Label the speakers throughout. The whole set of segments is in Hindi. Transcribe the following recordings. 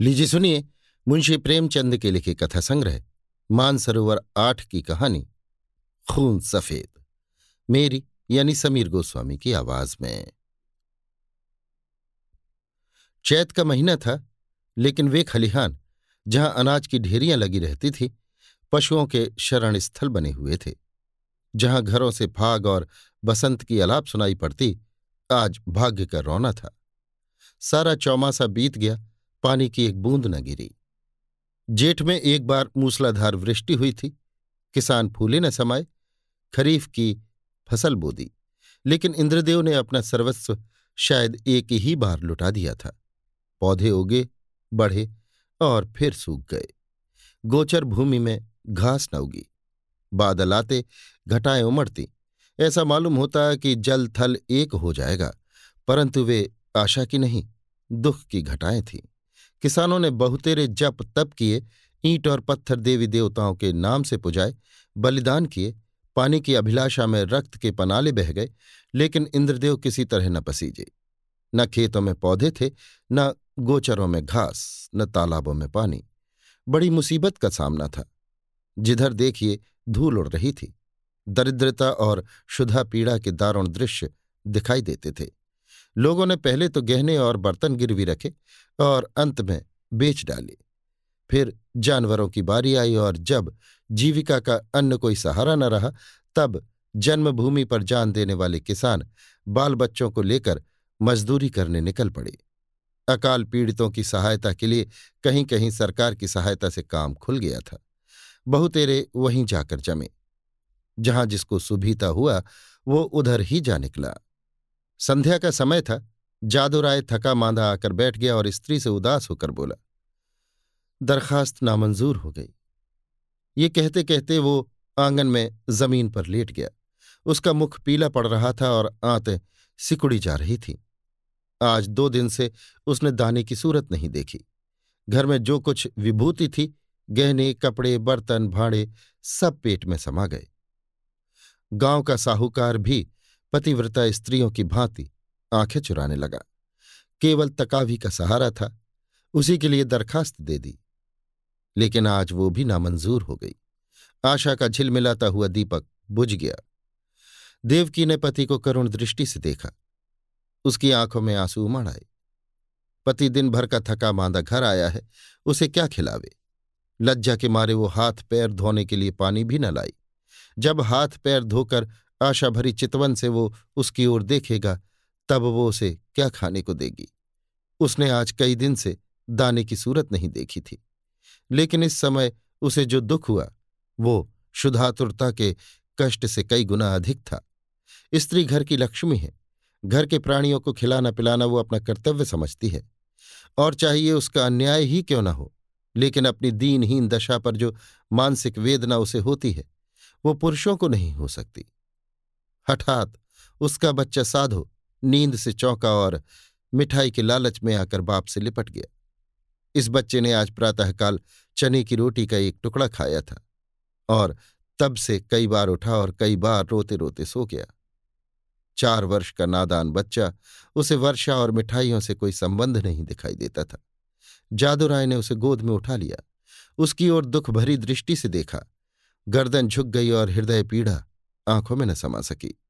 Speaker 1: लीजिए सुनिए, मुंशी प्रेमचंद के लिखे कथा संग्रह, मानसरोवर आठ की कहानी, खून सफ़ेद, मेरी यानी समीर गोस्वामी की आवाज़ में। चैत का महीना था, लेकिन वे खलिहान, जहाँ अनाज की ढेरियाँ लगी रहती थी, पशुओं के शरण स्थल बने हुए थे, जहाँ घरों से फाग और बसंत की अलाप सुनाई पड़ती, आज भाग्य का रौना था। सारा चौमासा बीत गया पानी की एक बूंद न गिरी। जेठ में एक बार मूसलाधार वृष्टि हुई थी। किसान फूले न समाये, खरीफ की फ़सल बो दी लेकिन इंद्रदेव ने अपना सर्वस्व शायद एक ही बार लुटा दिया था। पौधे उगे, बढ़े और फिर सूख गए। गोचर भूमि में घास न उगी। बादल आते, घटाएँ उमड़ती। ऐसा मालूम होता कि जल थल एक हो जाएगा, परंतु वे आशा की नहीं, दुख की घटाएँ थीं। किसानों ने बहुतेरे जप तप किए, ईंट और पत्थर देवी देवताओं के नाम से पुजाए, बलिदान किए, पानी की अभिलाषा में रक्त के पनाले बह गए, लेकिन इंद्रदेव किसी तरह न पसीजे। न खेतों में पौधे थे, न गोचरों में घास, न तालाबों में पानी। बड़ी मुसीबत का सामना था। जिधर देखिए धूल उड़ रही थी, दरिद्रता और शुद्धा पीड़ा के दारुण दृश्य दिखाई देते थे। लोगों ने पहले तो गहने और बर्तन गिरवी रखे और अंत में बेच डाले। फिर जानवरों की बारी आई और जब जीविका का अन्न कोई सहारा न रहा, तब जन्मभूमि पर जान देने वाले किसान बाल बच्चों को लेकर मजदूरी करने निकल पड़े। अकाल पीड़ितों की सहायता के लिए कहीं कहीं सरकार की सहायता से काम खुल गया था। बहुतेरे वहीं जाकर जमे। जहाँ जिसको सुभीता हुआ, वो उधर ही जा निकला। संध्या का समय था। जादूराय थका मांदा आकर बैठ गया और स्त्री से उदास होकर बोला, दरखास्त नामंजूर हो गई। ये कहते कहते वो आँगन में ज़मीन पर लेट गया। उसका मुख पीला पड़ रहा था और आंतें सिकुड़ी जा रही थी। आज दो दिन से उसने दाने की सूरत नहीं देखी। घर में जो कुछ विभूति थी, गहने, कपड़े, बर्तन, भाड़े सब पेट में समा गए। गाँव का साहूकार भी पतिव्रता स्त्रियों की भांति आँखें चुराने लगा। केवल तकावी का सहारा था, उसी के लिए दरखास्त दे दी। लेकिन आज वो भी नामंजूर हो गई। आशा का झिलमिलाता हुआ दीपक बुझ गया। देवकी ने पति को करुण दृष्टि से देखा। उसकी आँखों में आँसू उमड़ आए। पति दिन भर का थका मांदा घर आया है, उसे क्या खिलावे? लज्जा के मारे वो हाथ पैर धोने के लिए पानी भी न लाई। जब हाथ पैर धोकर आशा भरी चितवन से वो उसकी ओर देखेगा, तब वो उसे क्या खाने को देगी। उसने आज कई दिन से दाने की सूरत नहीं देखी थी। लेकिन इस समय उसे जो दुख हुआ, वो शुद्धातुरता के कष्ट से कई गुना अधिक था। स्त्री घर की लक्ष्मी है। घर के प्राणियों को खिलाना पिलाना वो अपना कर्तव्य समझती है। और चाहिए उसका अन्याय ही क्यों न हो? लेकिन अपनी दीनहीन दशा पर जो मानसिक वेदना उसे होती है, वो पुरुषों को नहीं हो सकती। हठात उसका बच्चा साधो नींद से चौंका और मिठाई के लालच में आकर बाप से लिपट गया। इस बच्चे ने आज प्रातःकाल चने की रोटी का एक टुकड़ा खाया था और तब से कई बार उठा और कई बार रोते रोते सो गया। चार वर्ष का नादान बच्चा उसे वर्षा और मिठाइयों से कोई संबंध नहीं दिखाई देता था। जादूराय ने उसे गोद में उठा लिया। उसकी ओर दुख भरी दृष्टि से देखा। गर्दन झुक गई और हृदय पीड़ा आँखों में न समा सकी।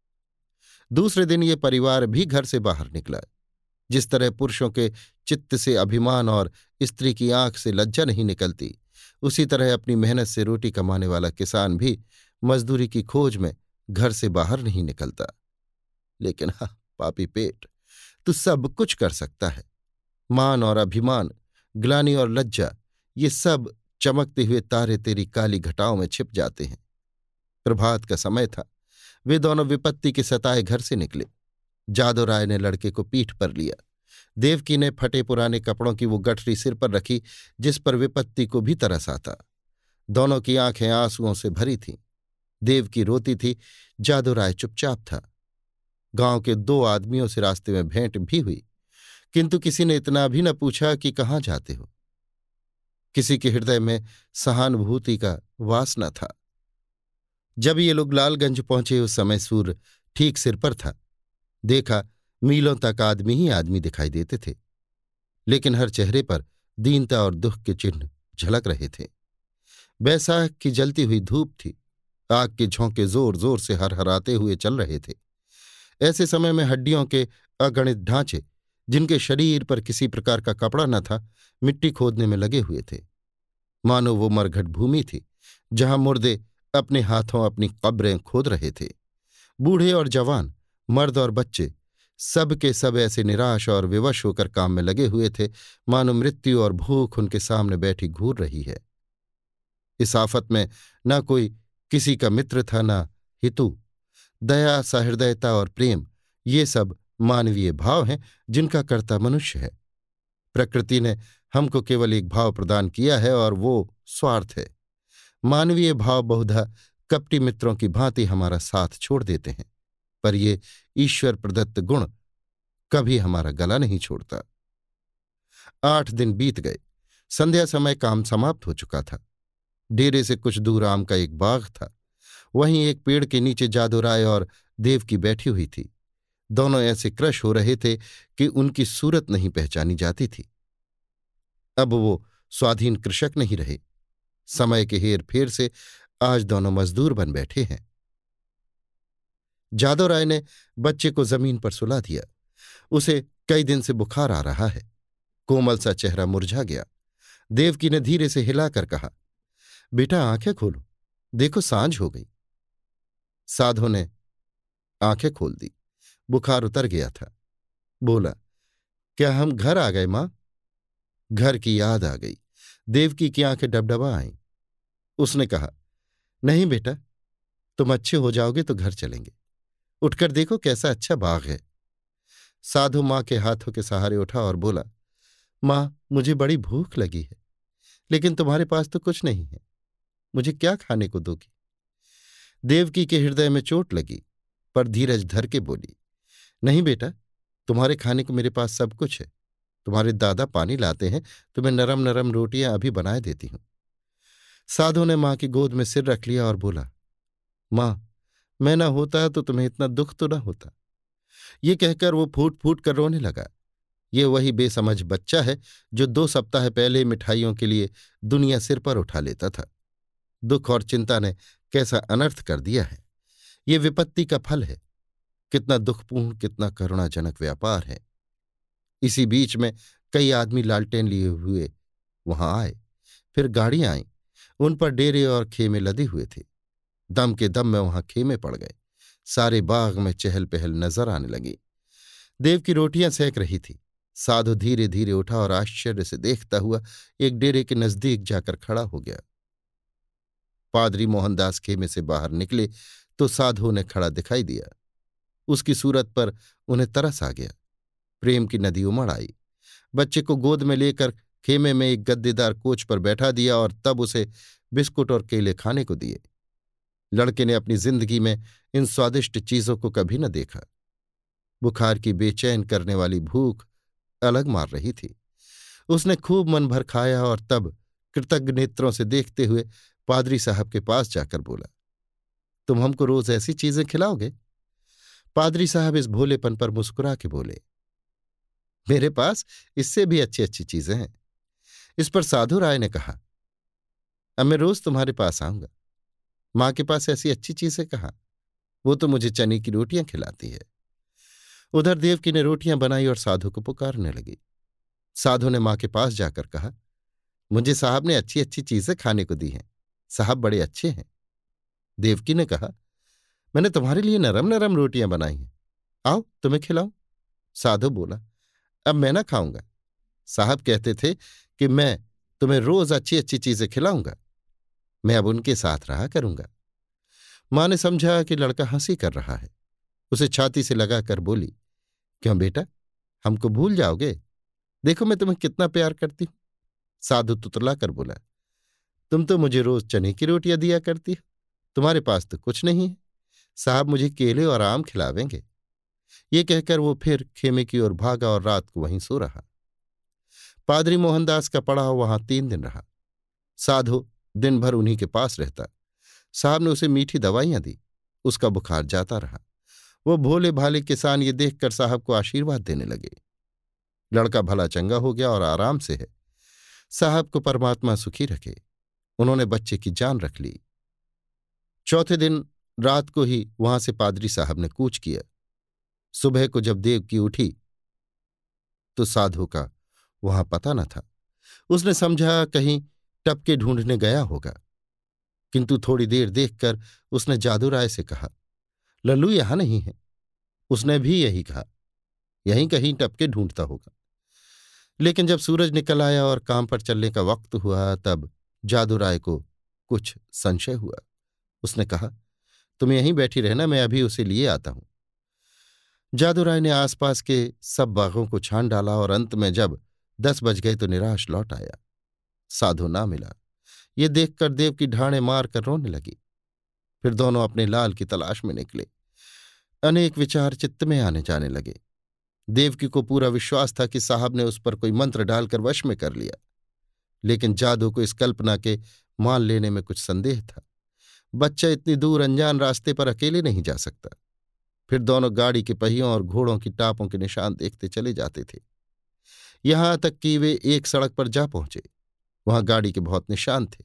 Speaker 1: दूसरे दिन ये परिवार भी घर से बाहर निकला, जिस तरह पुरुषों के चित्त से अभिमान और स्त्री की आँख से लज्जा नहीं निकलती, उसी तरह अपनी मेहनत से रोटी कमाने वाला किसान भी मजदूरी की खोज में घर से बाहर नहीं निकलता। लेकिन हा, पापी पेट, तू सब कुछ कर सकता है। मान और अभिमान, ग्लानी और लज्जा, ये सब चमकते हुए तारे तेरी काली घटाओं में छिप जाते हैं। प्रभात का समय था। वे दोनों विपत्ति के सताए घर से निकले। जादो राय ने लड़के को पीठ पर लिया। देवकी ने फटे पुराने कपड़ों की वो गठरी सिर पर रखी, जिस पर विपत्ति को भी तरस आता दोनों की आँखें आंसुओं से भरी थीं। देवकी रोती थी, जादू राय चुपचाप था। गाँव के दो आदमियों से रास्ते में भेंट भी हुई। किंतु किसी ने इतना भी न पूछा कि कहाँ जाते हो। किसी के हृदय में सहानुभूति का वासना था। जब ये लोग लालगंज पहुँचे, उस समय सूर्य ठीक सिर पर था। देखा, मीलों तक आदमी ही आदमी दिखाई देते थे। लेकिन हर चेहरे पर दीनता और दुख के चिन्ह झलक रहे थे। बैसाख की जलती हुई धूप थी। आग के झोंके ज़ोर ज़ोर से हरहराते हुए चल रहे थे। ऐसे समय में हड्डियों के अगणित ढांचे, जिनके शरीर पर किसी प्रकार का कपड़ा न था, मिट्टी खोदने में लगे हुए थे। मानो वो मरघट भूमि थी, जहाँ मुर्दे अपने हाथों अपनी कब्रें खोद रहे थे। बूढ़े और जवान, मर्द और बच्चे, सब के सब ऐसे निराश और विवश होकर काम में लगे हुए थे। मानो मृत्यु और भूख उनके सामने बैठी घूर रही है। इस आफत में न कोई किसी का मित्र था, न हितु। दया, सहृदयता और प्रेम, ये सब मानवीय भाव हैं, जिनका कर्ता मनुष्य है। प्रकृति ने हमको केवल एक भाव प्रदान किया है और वो स्वार्थ है। मानवीय भाव बहुधा कपटी मित्रों की भांति हमारा साथ छोड़ देते हैं। पर ये ईश्वर प्रदत्त गुण कभी हमारा गला नहीं छोड़ता। आठ दिन बीत गए। संध्या समय काम समाप्त हो चुका था। डेरे से कुछ दूर आम का एक बाग था। वहीं एक पेड़ के नीचे जादूराय और देव की बैठी हुई थी। दोनों ऐसे क्रश हो रहे थे कि उनकी सूरत नहीं पहचानी जाती थी। अब वो स्वाधीन कृषक नहीं रहे। समय के हेर फेर से आज दोनों मजदूर बन बैठे हैं। जादव राय ने बच्चे को ज़मीन पर सुला दिया। उसे कई दिन से बुखार आ रहा है। कोमल सा चेहरा मुरझा गया। देवकी ने धीरे से हिलाकर कहा, बेटा, आँखें खोलो। देखो, साँझ हो गई। साधु ने आँखें खोल दी। बुखार उतर गया था। बोला, क्या हम घर आ गए, माँ? घर की याद आ गई। देवकी की आँखें डबडबा आईं। उसने कहा, नहीं बेटा, तुम अच्छे हो जाओगे तो घर चलेंगे। उठकर देखो कैसा अच्छा बाग है। साधु माँ के हाथों के सहारे उठा और बोला, माँ, मुझे बड़ी भूख लगी है, लेकिन तुम्हारे पास तो कुछ नहीं है। मुझे क्या खाने को दोगी? देवकी के हृदय में चोट लगी, पर धीरज धर के बोली, नहीं बेटा, तुम्हारे खाने को मेरे पास सब कुछ है। तुम्हारे दादा पानी लाते हैं, तुम्हें नरम नरम रोटियाँ अभी बनाए देती हूँ। साधु ने माँ की गोद में सिर रख लिया और बोला, माँ, मैं ना होता तो तुम्हें इतना दुख तो ना होता। ये कहकर वो फूट फूट कर रोने लगा। ये वही बेसमझ बच्चा है जो दो सप्ताह पहले मिठाइयों के लिए दुनिया सिर पर उठा लेता था। दुख और चिंता ने कैसा अनर्थ कर दिया है। ये विपत्ति का फल है। कितना दुखपूर्ण, कितना करुणाजनक व्यापार है। इसी बीच में कई आदमी लालटेन लिए हुए वहाँ आए। फिर गाड़ियाँ आईं। उन पर डेरे और खेमे लदे हुए थे। दम के दम में वहाँ खेमे पड़ गए। सारे बाग में चहल पहल नज़र आने लगी। देव की रोटियाँ सेक रही थी। साधु धीरे धीरे उठा और आश्चर्य से देखता हुआ एक डेरे के नज़दीक जाकर खड़ा हो गया। पादरी मोहनदास खेमे से बाहर निकले तो साधु ने खड़ा दिखाई दिया। उसकी सूरत पर उन्हें तरस आ गया। प्रेम की नदी उमड़ आई। बच्चे को गोद में लेकर खेमे में एक गद्देदार कोच पर बैठा दिया और तब उसे बिस्कुट और केले खाने को दिए। लड़के ने अपनी ज़िंदगी में इन स्वादिष्ट चीज़ों को कभी न देखा। बुखार की बेचैन करने वाली भूख अलग मार रही थी। उसने खूब मन भर खाया और तब कृतज्ञ नेत्रों से देखते हुए पादरी साहब के पास जाकर बोला, तुम हमको रोज ऐसी चीज़ें खिलाओगे? पादरी साहब इस भोलेपन पर मुस्कुरा के बोले, मेरे पास इससे भी अच्छी अच्छी चीज़ें हैं। इस पर साधु राय ने कहा, अब मैं रोज तुम्हारे पास आऊँगा। माँ के पास ऐसी अच्छी चीज़ें कहा? वो तो मुझे चने की रोटियाँ खिलाती है। उधर देवकी ने रोटियाँ बनाई और साधु को पुकारने लगी। साधु ने माँ के पास जाकर कहा, मुझे साहब ने अच्छी अच्छी चीज़ें खाने को दी हैं। साहब बड़े अच्छे हैं। देवकी ने कहा, मैंने तुम्हारे लिए नरम नरम रोटियाँ बनाई हैं। आओ, तुम्हें खिलाऊं? साधु बोला, अब मैं ना खाऊँगा। साहब कहते थे कि मैं तुम्हें रोज अच्छी अच्छी चीज़ें खिलाऊँगा। मैं अब उनके साथ रहा करूँगा। माँ ने समझा कि लड़का हँसी कर रहा है। उसे छाती से लगाकर बोली, क्यों बेटा? हमको भूल जाओगे। देखो मैं तुम्हें कितना प्यार करती हूँ। साधु तुतला कर बोला, तुम तो मुझे रोज चने की रोटियाँ दिया करती हो। तुम्हारे पास तो कुछ नहीं है। साहब मुझे केले और आम खिलावेंगे। ये कहकर वो फिर खेमे की ओर भागा और रात को वहीं सो रहा। पादरी मोहनदास का पड़ाव वहाँ तीन दिन रहा। साधु दिन भर उन्हीं के पास रहता। साहब ने उसे मीठी दवाइयाँ दी। उसका बुखार जाता रहा। वो भोले भाले किसान ये देखकर साहब को आशीर्वाद देने लगे। लड़का भला चंगा हो गया और आराम से है। साहब को परमात्मा सुखी रखे। उन्होंने बच्चे की जान रख ली। चौथे दिन रात को ही वहाँ से पादरी साहब ने कूच किया। सुबह को जब देव की उठी तो साधु का वहाँ पता न था। उसने समझा, कहीं टपके ढूँढने गया होगा। किंतु थोड़ी देर देखकर उसने जादू राय से कहा, लल्लू, यहाँ नहीं है। उसने भी यही कहा, यहीं कहीं टपके ढूंढता होगा। लेकिन जब सूरज निकल आया और काम पर चलने का वक्त हुआ, तब जादू राय को कुछ संशय हुआ। उसने कहा, तुम यहीं बैठी रहना, मैं अभी उसे लिए आता हूँ। जादू राय ने आसपास के सब बागों को छान डाला और अंत में जब दस बज गए तो निराश लौट आया। साधु ना मिला। ये देखकर देव की ढाणे मार कर रोने लगी। फिर दोनों अपने लाल की तलाश में निकले। अनेक विचार चित्त में आने जाने लगे। देवकी को पूरा विश्वास था कि साहब ने उस पर कोई मंत्र डालकर वश में कर लिया। लेकिन जादू को इस कल्पना के मान लेने में कुछ संदेह था। बच्चा इतनी दूर अनजान रास्ते पर अकेले नहीं जा सकता। फिर दोनों गाड़ी के पहियों और घोड़ों की टापों के निशान देखते चले जाते थे। यहाँ तक कि वे एक सड़क पर जा पहुँचे। वहाँ गाड़ी के बहुत निशान थे।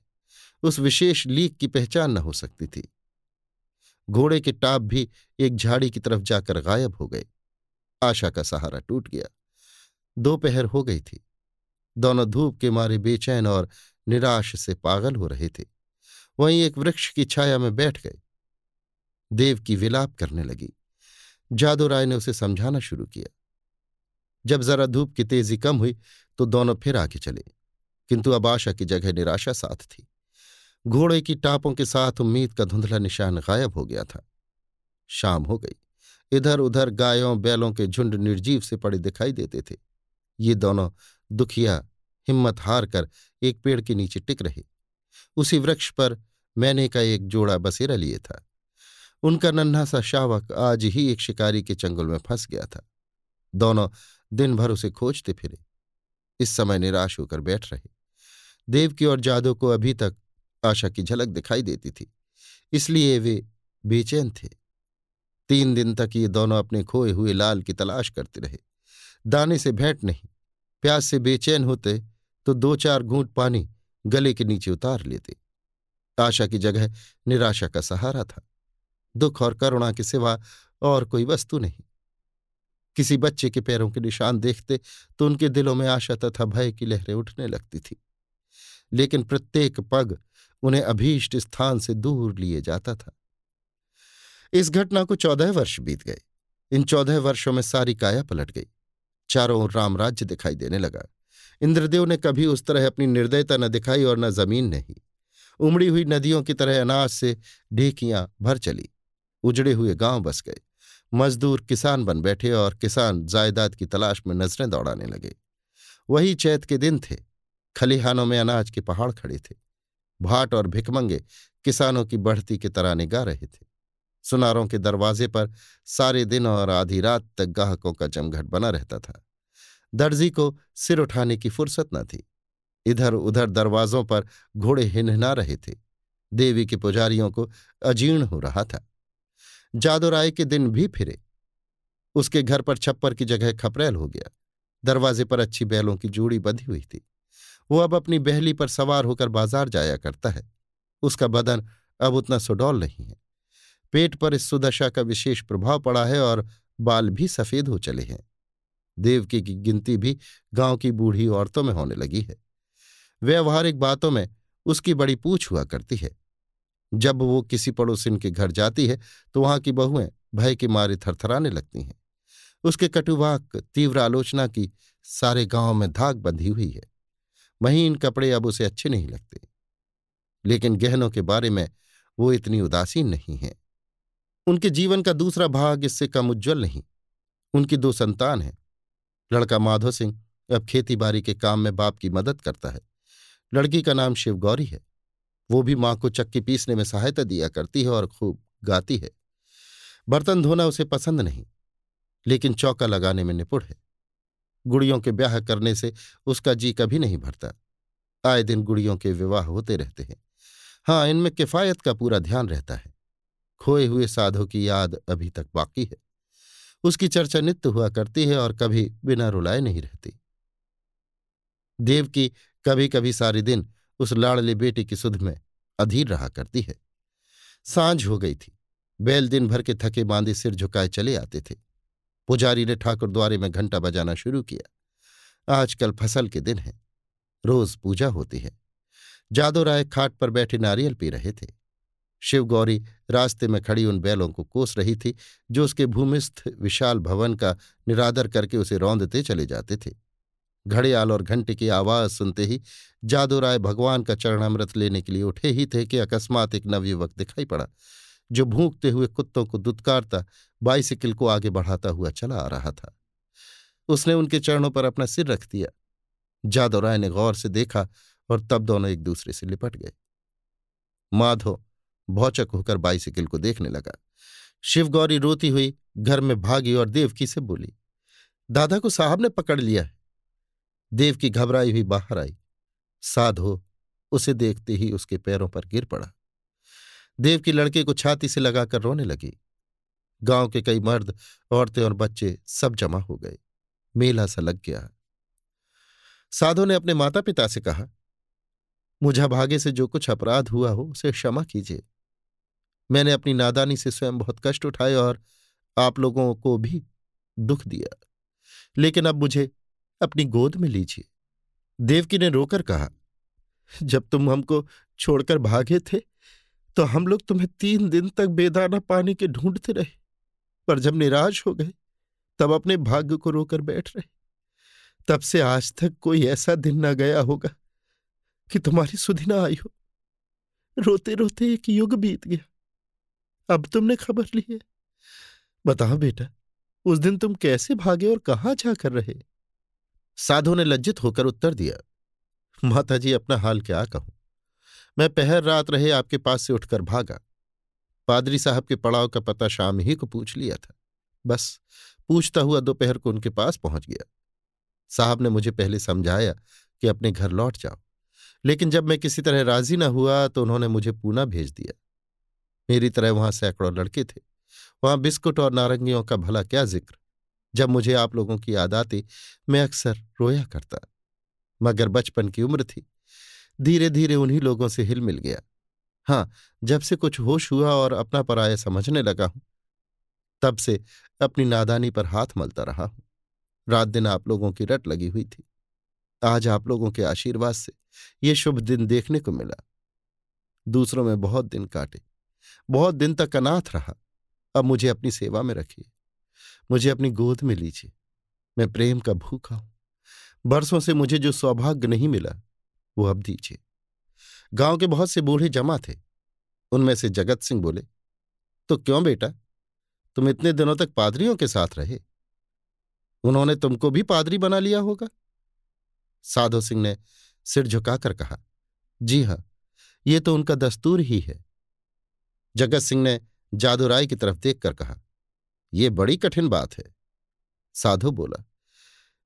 Speaker 1: उस विशेष लीक की पहचान न हो सकती थी। घोड़े के टाप भी एक झाड़ी की तरफ़ जाकर गायब हो गए। आशा का सहारा टूट गया। दोपहर हो गई थी। दोनों धूप के मारे बेचैन और निराश से पागल हो रहे थे। वहीं एक वृक्ष की छाया में बैठ गए। देव की विलाप करने लगी। जादू राय ने उसे समझाना शुरू किया। जब जरा धूप की तेज़ी कम हुई तो दोनों फिर आगे चले। किंतु अब आशा की जगह निराशा साथ थी। घोड़े की टापों के साथ उम्मीद का धुंधला निशान गायब हो गया था। शाम हो गई। इधर उधर गायों, बैलों के झुंड निर्जीव से पड़े दिखाई देते थे। ये दोनों दुखिया, हिम्मत हार कर एक पेड़ के नीचे टिक रहे। उसी वृक्ष पर मैंने का एक जोड़ा बसेरा लिए था। उनका नन्हा सा शावक आज ही एक शिकारी के चंगुल में फंस गया था। दोनों दिन भर उसे खोजते फिरे, इस समय निराश होकर बैठ रहे। देव की और जादू को अभी तक आशा की झलक दिखाई देती थी, इसलिए वे बेचैन थे। तीन दिन तक ये दोनों अपने खोए हुए लाल की तलाश करते रहे। दाने से भेंट नहीं, प्यास से बेचैन होते तो दो चार घूंट पानी गले के नीचे उतार लेते। आशा की जगह निराशा का सहारा था। दुख और करुणा के सिवा और कोई वस्तु नहीं। किसी बच्चे के पैरों के निशान देखते तो उनके दिलों में आशा तथा भय की लहरें उठने लगती थी। लेकिन प्रत्येक पग उन्हें अभीष्ट स्थान से दूर लिए जाता था। इस घटना को चौदह वर्ष बीत गए। इन चौदह वर्षों में सारी काया पलट गई। चारों ओर रामराज्य दिखाई देने लगा। इंद्रदेव ने कभी उस तरह अपनी निर्दयता न दिखाई और न ज़मीन नहीं। उमड़ी हुई नदियों की तरह अनाज से ढेकियाँ भर चली। उजड़े हुए गाँव बस गए। मजदूर किसान बन बैठे और किसान जायदाद की तलाश में नज़रें दौड़ाने लगे। वही चैत के दिन थे। खलिहानों में अनाज के पहाड़ खड़े थे। भाट और भिकमंगे किसानों की बढ़ती के तराने गा रहे थे। सुनारों के दरवाजे पर सारे दिन और आधी रात तक गाहकों का जमघट बना रहता था। दर्जी को सिर उठाने की फुर्सत न थी। इधर उधर दरवाजों पर घोड़े हिनहिना रहे थे। देवी के पुजारियों को अजीर्ण हो रहा था। जादोराय के दिन भी फिरे। उसके घर पर छप्पर की जगह खपरेल हो गया। दरवाजे पर अच्छी बैलों की जोड़ी बंधी हुई थी। वो अब अपनी बहली पर सवार होकर बाज़ार जाया करता है। उसका बदन अब उतना सुडौल नहीं है। पेट पर इस सुदशा का विशेष प्रभाव पड़ा है और बाल भी सफ़ेद हो चले हैं। देवकी की गिनती भी गाँव की बूढ़ी औरतों में होने लगी है। व्यवहारिक बातों में उसकी बड़ी पूछ हुआ करती है। जब वो किसी पड़ोसिन के घर जाती है तो वहाँ की बहुएँ भय के मारे थरथराने लगती हैं। उसके कटुवाक तीव्र आलोचना की सारे गाँव में धाक बंधी हुई है। महीन कपड़े अब उसे अच्छे नहीं लगते। लेकिन गहनों के बारे में वो इतनी उदासीन नहीं है। उनके जीवन का दूसरा भाग इससे कम उज्ज्वल नहीं। उनकी दो संतान हैं। लड़का माधो सिंह अब खेतीबाड़ी के काम में बाप की मदद करता है। लड़की का नाम शिवगौरी है। वो भी माँ को चक्की पीसने में सहायता दिया करती है और खूब गाती है। बर्तन धोना उसे पसंद नहीं, लेकिन चौका लगाने में निपुण है। गुड़ियों के ब्याह करने से उसका जी कभी नहीं भरता। आए दिन गुड़ियों के विवाह होते रहते हैं। हाँ इनमें किफायत का पूरा ध्यान रहता है। खोए हुए साधु की याद अभी तक बाकी है। उसकी चर्चा नित्य हुआ करती है और कभी बिना रुलाए नहीं रहती। देव की कभी कभी सारे दिन उस लाड़ले बेटे की सुध में अधीर रहा करती है। साँझ हो गई थी। बैल दिन भर के थके बांधे सिर झुकाए चले आते थे। पुजारी ने ठाकुर द्वारे में घंटा बजाना शुरू किया। आजकल फ़सल के दिन है। रोज पूजा होती है। जादो राय खाट पर बैठे नारियल पी रहे थे। शिव गौरी रास्ते में खड़ी उन बैलों को कोस रही थी, जो उसके भूमिस्थ विशाल भवन का निरादर करके उसे रौंदते चले जाते थे। घड़ियाल और घंटे की आवाज़ सुनते ही जादू राय भगवान का चरणामृत लेने के लिए उठे ही थे कि अकस्मात एक नवयुवक दिखाई पड़ा, जो भूखते हुए कुत्तों को दुत्कारता, बाइसिकल को आगे बढ़ाता हुआ चला आ रहा था। उसने उनके चरणों पर अपना सिर रख दिया। जादव राय ने गौर से देखा और तब दोनों एक दूसरे से लिपट गए। माधो भौचक होकर बाइसिकल को देखने लगा। शिवगौरी रोती हुई घर में भागी और देवकी से बोली, दादा को साहब ने पकड़ लिया देवकी घबराई हुई बाहर आई। साधो उसे देखते ही उसके पैरों पर गिर पड़ा। देव की लड़के को छाती से लगाकर रोने लगी। गाँव के कई मर्द, औरतें और बच्चे सब जमा हो गए। मेला सा लग गया। साधो ने अपने माता पिता से कहा, मुझा भागे से जो कुछ अपराध हुआ हो, उसे क्षमा कीजिए। मैंने अपनी नादानी से स्वयं बहुत कष्ट उठाए और आप लोगों को भी दुख दिया। लेकिन अब मुझे अपनी गोद में लीजिए। देवकी ने रोकर कहा, जब तुम हमको छोड़कर भागे थे तो हम लोग तुम्हें तीन दिन तक बेदाना पानी के ढूंढते रहे, पर जब निराश हो गए, तब अपने भाग्य को रोकर बैठ रहे। तब से आज तक कोई ऐसा दिन न गया होगा कि तुम्हारी सुधि ना आई हो। रोते रोते एक युग बीत गया। अब तुमने खबर ली है। बताओ बेटा, उस दिन तुम कैसे भागे और कहाँ जाकर रहे? साधु ने लज्जित होकर उत्तर दिया माता जी अपना हाल क्या कहूँ? मैं पहर रात रहे आपके पास से उठकर भागा। पादरी साहब के पड़ाव का पता शाम ही को पूछ लिया था। बस, पूछता हुआ दोपहर को उनके पास पहुँच गया। साहब ने मुझे पहले समझाया कि अपने घर लौट जाओ, लेकिन जब मैं किसी तरह राज़ी न हुआ तो उन्होंने मुझे पूना भेज दिया। मेरी तरह वहाँ सैकड़ों लड़के थे। वहाँ बिस्कुट और नारंगियों का भला क्या ज़िक्र। जब मुझे आप लोगों की याद आती, मैं अक्सर रोया करता, मगर बचपन की उम्र थी। धीरे धीरे उन्हीं लोगों से हिल मिल गया। हाँ जब से कुछ होश हुआ और अपना पराया समझने लगा हूँ, तब से अपनी नादानी पर हाथ मलता रहा हूँ। रात दिन आप लोगों की रट लगी हुई थी। आज आप लोगों के आशीर्वाद से ये शुभ दिन देखने को मिला। दूसरों में बहुत दिन काटे, बहुत दिन तक अनाथ रहा, अब मुझे अपनी सेवा में रखिए। मुझे अपनी गोद में लीजिए। मैं प्रेम का भूखा हूँ। बरसों से मुझे जो सौभाग्य नहीं मिला, वो अब दीजिए। गाँव के बहुत से बूढ़े जमा थे। उनमें से जगत सिंह बोले तो क्यों बेटा? तुम इतने दिनों तक पादरियों के साथ रहे। उन्होंने तुमको भी पादरी बना लिया होगा। साधु सिंह ने सिर झुकाकर कहा, जी हाँ, ये तो उनका दस्तूर ही है। जगत सिंह ने जादूराय की तरफ़ देखकर कहा ये बड़ी कठिन बात है। साधु बोला,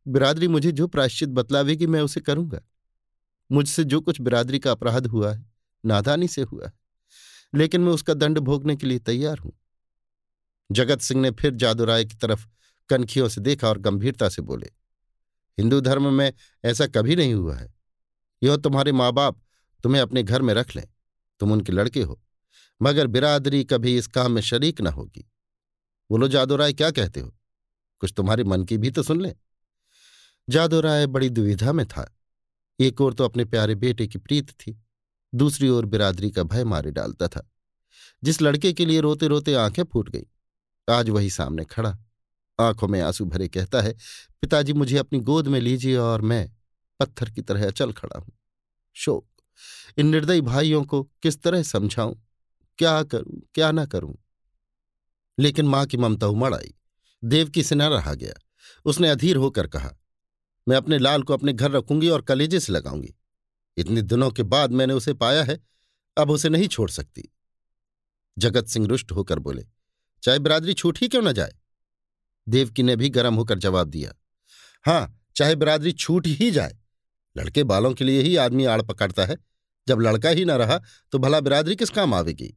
Speaker 1: बिरादरी मुझे जो प्रायश्चित बतलावेगी मैं उसे करूँगा। मुझसे जो कुछ बिरादरी का अपराध हुआ है, नादानी से हुआ है, लेकिन मैं उसका दंड भोगने के लिए तैयार हूँ। जगत सिंह ने फिर जादूराय की तरफ़ कनखियों से देखा और गंभीरता से बोले, हिंदू धर्म में ऐसा कभी नहीं हुआ है। यह तुम्हारे माँ बाप तुम्हें अपने घर में रख लें, तुम उनके लड़के हो, मगर बिरादरी कभी इस काम में शरीक न होगी। बोलो, जादूराय, क्या कहते हो? कुछ तुम्हारे मन की भी तो सुन ले। जादूराय बड़ी दुविधा में था। एक ओर तो अपने प्यारे बेटे की प्रीत थी, दूसरी ओर बिरादरी का भय मारे डालता था। जिस लड़के के लिए रोते रोते आँखें फूट गई, आज वही सामने खड़ा। आँखों में आँसू भरे कहता है, पिताजी, मुझे अपनी गोद में लीजिए और मैं पत्थर की तरह अचल खड़ा हूँ। शोक, इन निर्दयी भाइयों को किस तरह समझाऊं? क्या करूँ? क्या ना करूँ? लेकिन माँ की ममता उमड़ आई। देवकी से न रहा गया। उसने अधीर होकर कहा, मैं अपने लाल को अपने घर रखूँगी और कलेजे से लगाऊँगी। इतने दिनों के बाद मैंने उसे पाया है, अब उसे नहीं छोड़ सकती। जगत सिंह रुष्ट होकर बोले, चाहे बिरादरी छूट ही क्यों न जाए? देवकी ने भी गर्म होकर जवाब दिया, हाँ, चाहे बिरादरी छूट ही जाए। लड़के बालों के लिए ही आदमी आड़ पकड़ता है। जब लड़का ही न रहा तो भला बिरादरी किस काम आवेगी?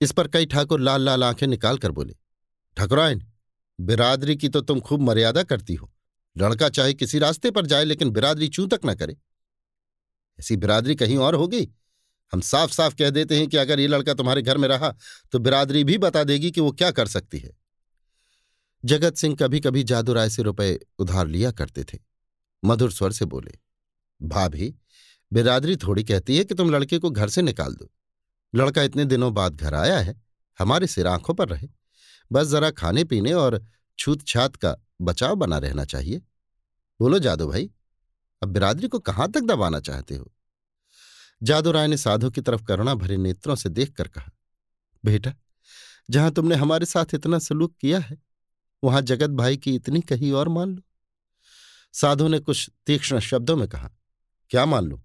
Speaker 1: इस पर कई ठाकुर लाल लाल आँखें निकाल कर बोले ठकुराइन बिरादरी की तो तुम खूब मर्यादा करती हो। लड़का चाहे किसी रास्ते पर जाए, लेकिन बिरादरी चू तक न करे। ऐसी बिरादरी कहीं और होगी हम साफ़ साफ़ कह देते हैं कि अगर ये लड़का तुम्हारे घर में रहा तो बिरादरी भी बता देगी कि वो क्या कर सकती है। जगत सिंह कभी कभी जादू राय से रुपए उधार लिया करते थे। मधुर स्वर से बोले, भाभी, बिरादरी थोड़ी कहती है कि तुम लड़के को घर से निकाल दो। लड़का इतने दिनों बाद घर आया है, हमारे सिर आँखों पर रहे। बस जरा खाने पीने और छूत छात का बचाव बना रहना चाहिए। बोलो, जादू भाई, अब बिरादरी को कहाँ तक दबाना चाहते हो? जादू राय ने साधु की तरफ़ करुणा भरे नेत्रों से देखकर कहा, बेटा, जहाँ तुमने हमारे साथ इतना सलूक किया है, वहाँ जगत भाई की इतनी कही और मान लो। साधु ने कुछ तीक्ष्ण शब्दों में कहा, क्या मान लो?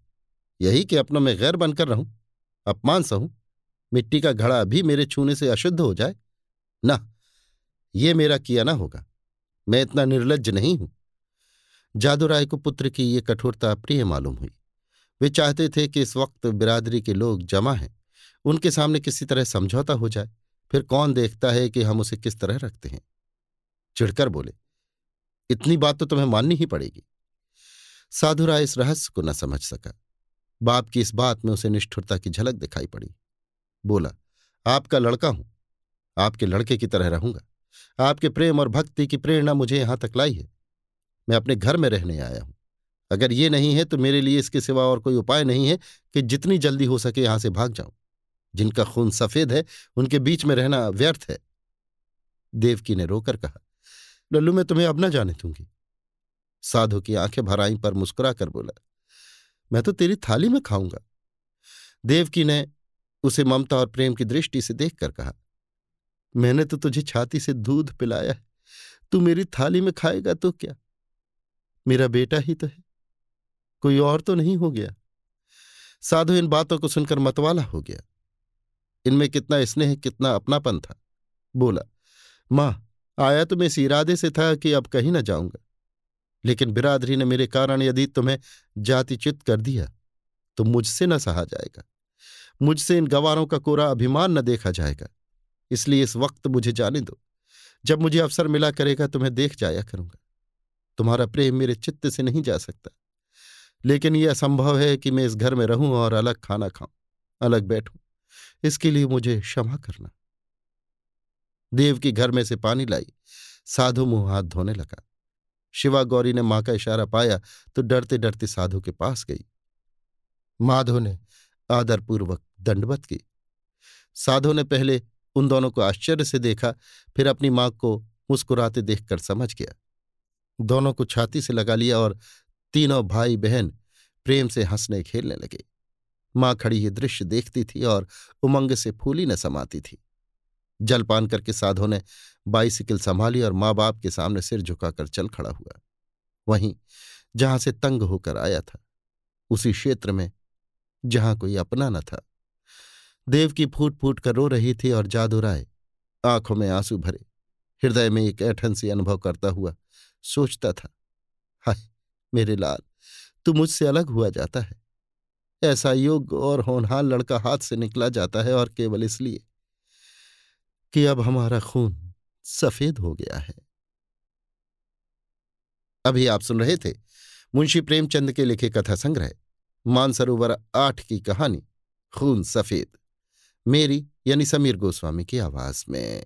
Speaker 1: यही कि अपनों में गैर बनकर रहूँ? अपमान सहूं मिट्टी का घड़ा भी मेरे छूने से अशुद्ध हो जाए। ना, ये मेरा किया ना होगा। मैं इतना निर्लज नहीं हूँ। जादूराय को पुत्र की ये कठोरता प्रिय मालूम हुई। वे चाहते थे कि इस वक्त बिरादरी के लोग जमा हैं। उनके सामने किसी तरह समझौता हो जाए। फिर कौन देखता है कि हम उसे किस तरह रखते हैं? चिढ़कर बोले, इतनी बात तो तुम्हें माननी ही पड़ेगी। साधुराय इस रहस्य को न समझ सका। बाप की इस बात में उसे निष्ठुरता की झलक दिखाई पड़ी। बोला, आपका लड़का हूँ। आपके लड़के की तरह रहूँगा। आपके प्रेम और भक्ति की प्रेरणा मुझे यहाँ तक लाई है। मैं अपने घर में रहने आया हूँ। अगर ये नहीं है तो मेरे लिए इसके सिवा और कोई उपाय नहीं है कि जितनी जल्दी हो सके यहाँ से भाग जाऊँ। जिनका खून सफ़ेद है, उनके बीच में रहना व्यर्थ है। देवकी ने रोकर कहा, लल्लू, मैं तुम्हें अब न जाने दूँगी। साधु की आँखें भराई पर मुस्कुरा कर बोला मैं तो तेरी थाली में खाऊँगा। देवकी ने उसे ममता और प्रेम की दृष्टि से देखकर कहा, मैंने तो तुझे छाती से दूध पिलाया है, तू मेरी थाली में खाएगा तो क्या? मेरा बेटा ही तो है, कोई और तो नहीं हो गया। साधु इन बातों को सुनकर मतवाला हो गया। इनमें कितना स्नेह, कितना अपनापन था। बोला, माँ, आया तो मैं इस इरादे से था कि अब कहीं ना जाऊँगा। लेकिन बिरादरी ने मेरे कारण यदि तुम्हें जातिचित कर दिया तो मुझसे न सहा जाएगा। मुझसे इन गवारों का कोरा अभिमान न देखा जाएगा। इसलिए इस वक्त मुझे जाने दो। जब मुझे अवसर मिला करेगा, तुम्हें देख जाया करूँगा। तुम्हारा प्रेम मेरे चित्त से नहीं जा सकता। लेकिन यह असंभव है कि मैं इस घर में रहूँ और अलग खाना खाऊं, अलग बैठूं। इसके लिए मुझे क्षमा करना। देव की घर में से पानी लाई, साधु मुँह हाथ धोने लगा। शिवा गौरी ने माँ का इशारा पाया तो डरते डरते साधु के पास गई। माधो ने आदरपूर्वक दंडवत की। साधु ने पहले उन दोनों को आश्चर्य से देखा, फिर अपनी माँ को मुस्कुराते देखकर समझ गया। दोनों को छाती से लगा लिया और तीनों भाई बहन प्रेम से हंसने खेलने लगे। माँ खड़ी ये दृश्य देखती थी और उमंग से फूली न समाती थी। जलपान करके साधो ने बाइसिकल संभाली और माँ बाप के सामने सिर झुकाकर चल खड़ा हुआ। वहीं, जहाँ से तंग होकर आया था, उसी क्षेत्र में, जहाँ कोई अपना न था। देव की फूट फूट कर रो रही थी और जादू राय आँखों में आँसू भरे, हृदय में एक ऐठन सी अनुभव करता हुआ सोचता था, हाय, मेरे लाल, तू मुझसे अलग हुआ जाता है। ऐसा योग्य और होनहार लड़का हाथ से निकला जाता है और केवल इसलिए कि अब हमारा खून सफ़ेद हो गया है। अभी आप सुन रहे थे मुंशी प्रेमचंद के लिखे कथा संग्रह मानसरोवर आठ की कहानी, खून सफ़ेद, मेरी यानी समीर गोस्वामी की आवाज़ में।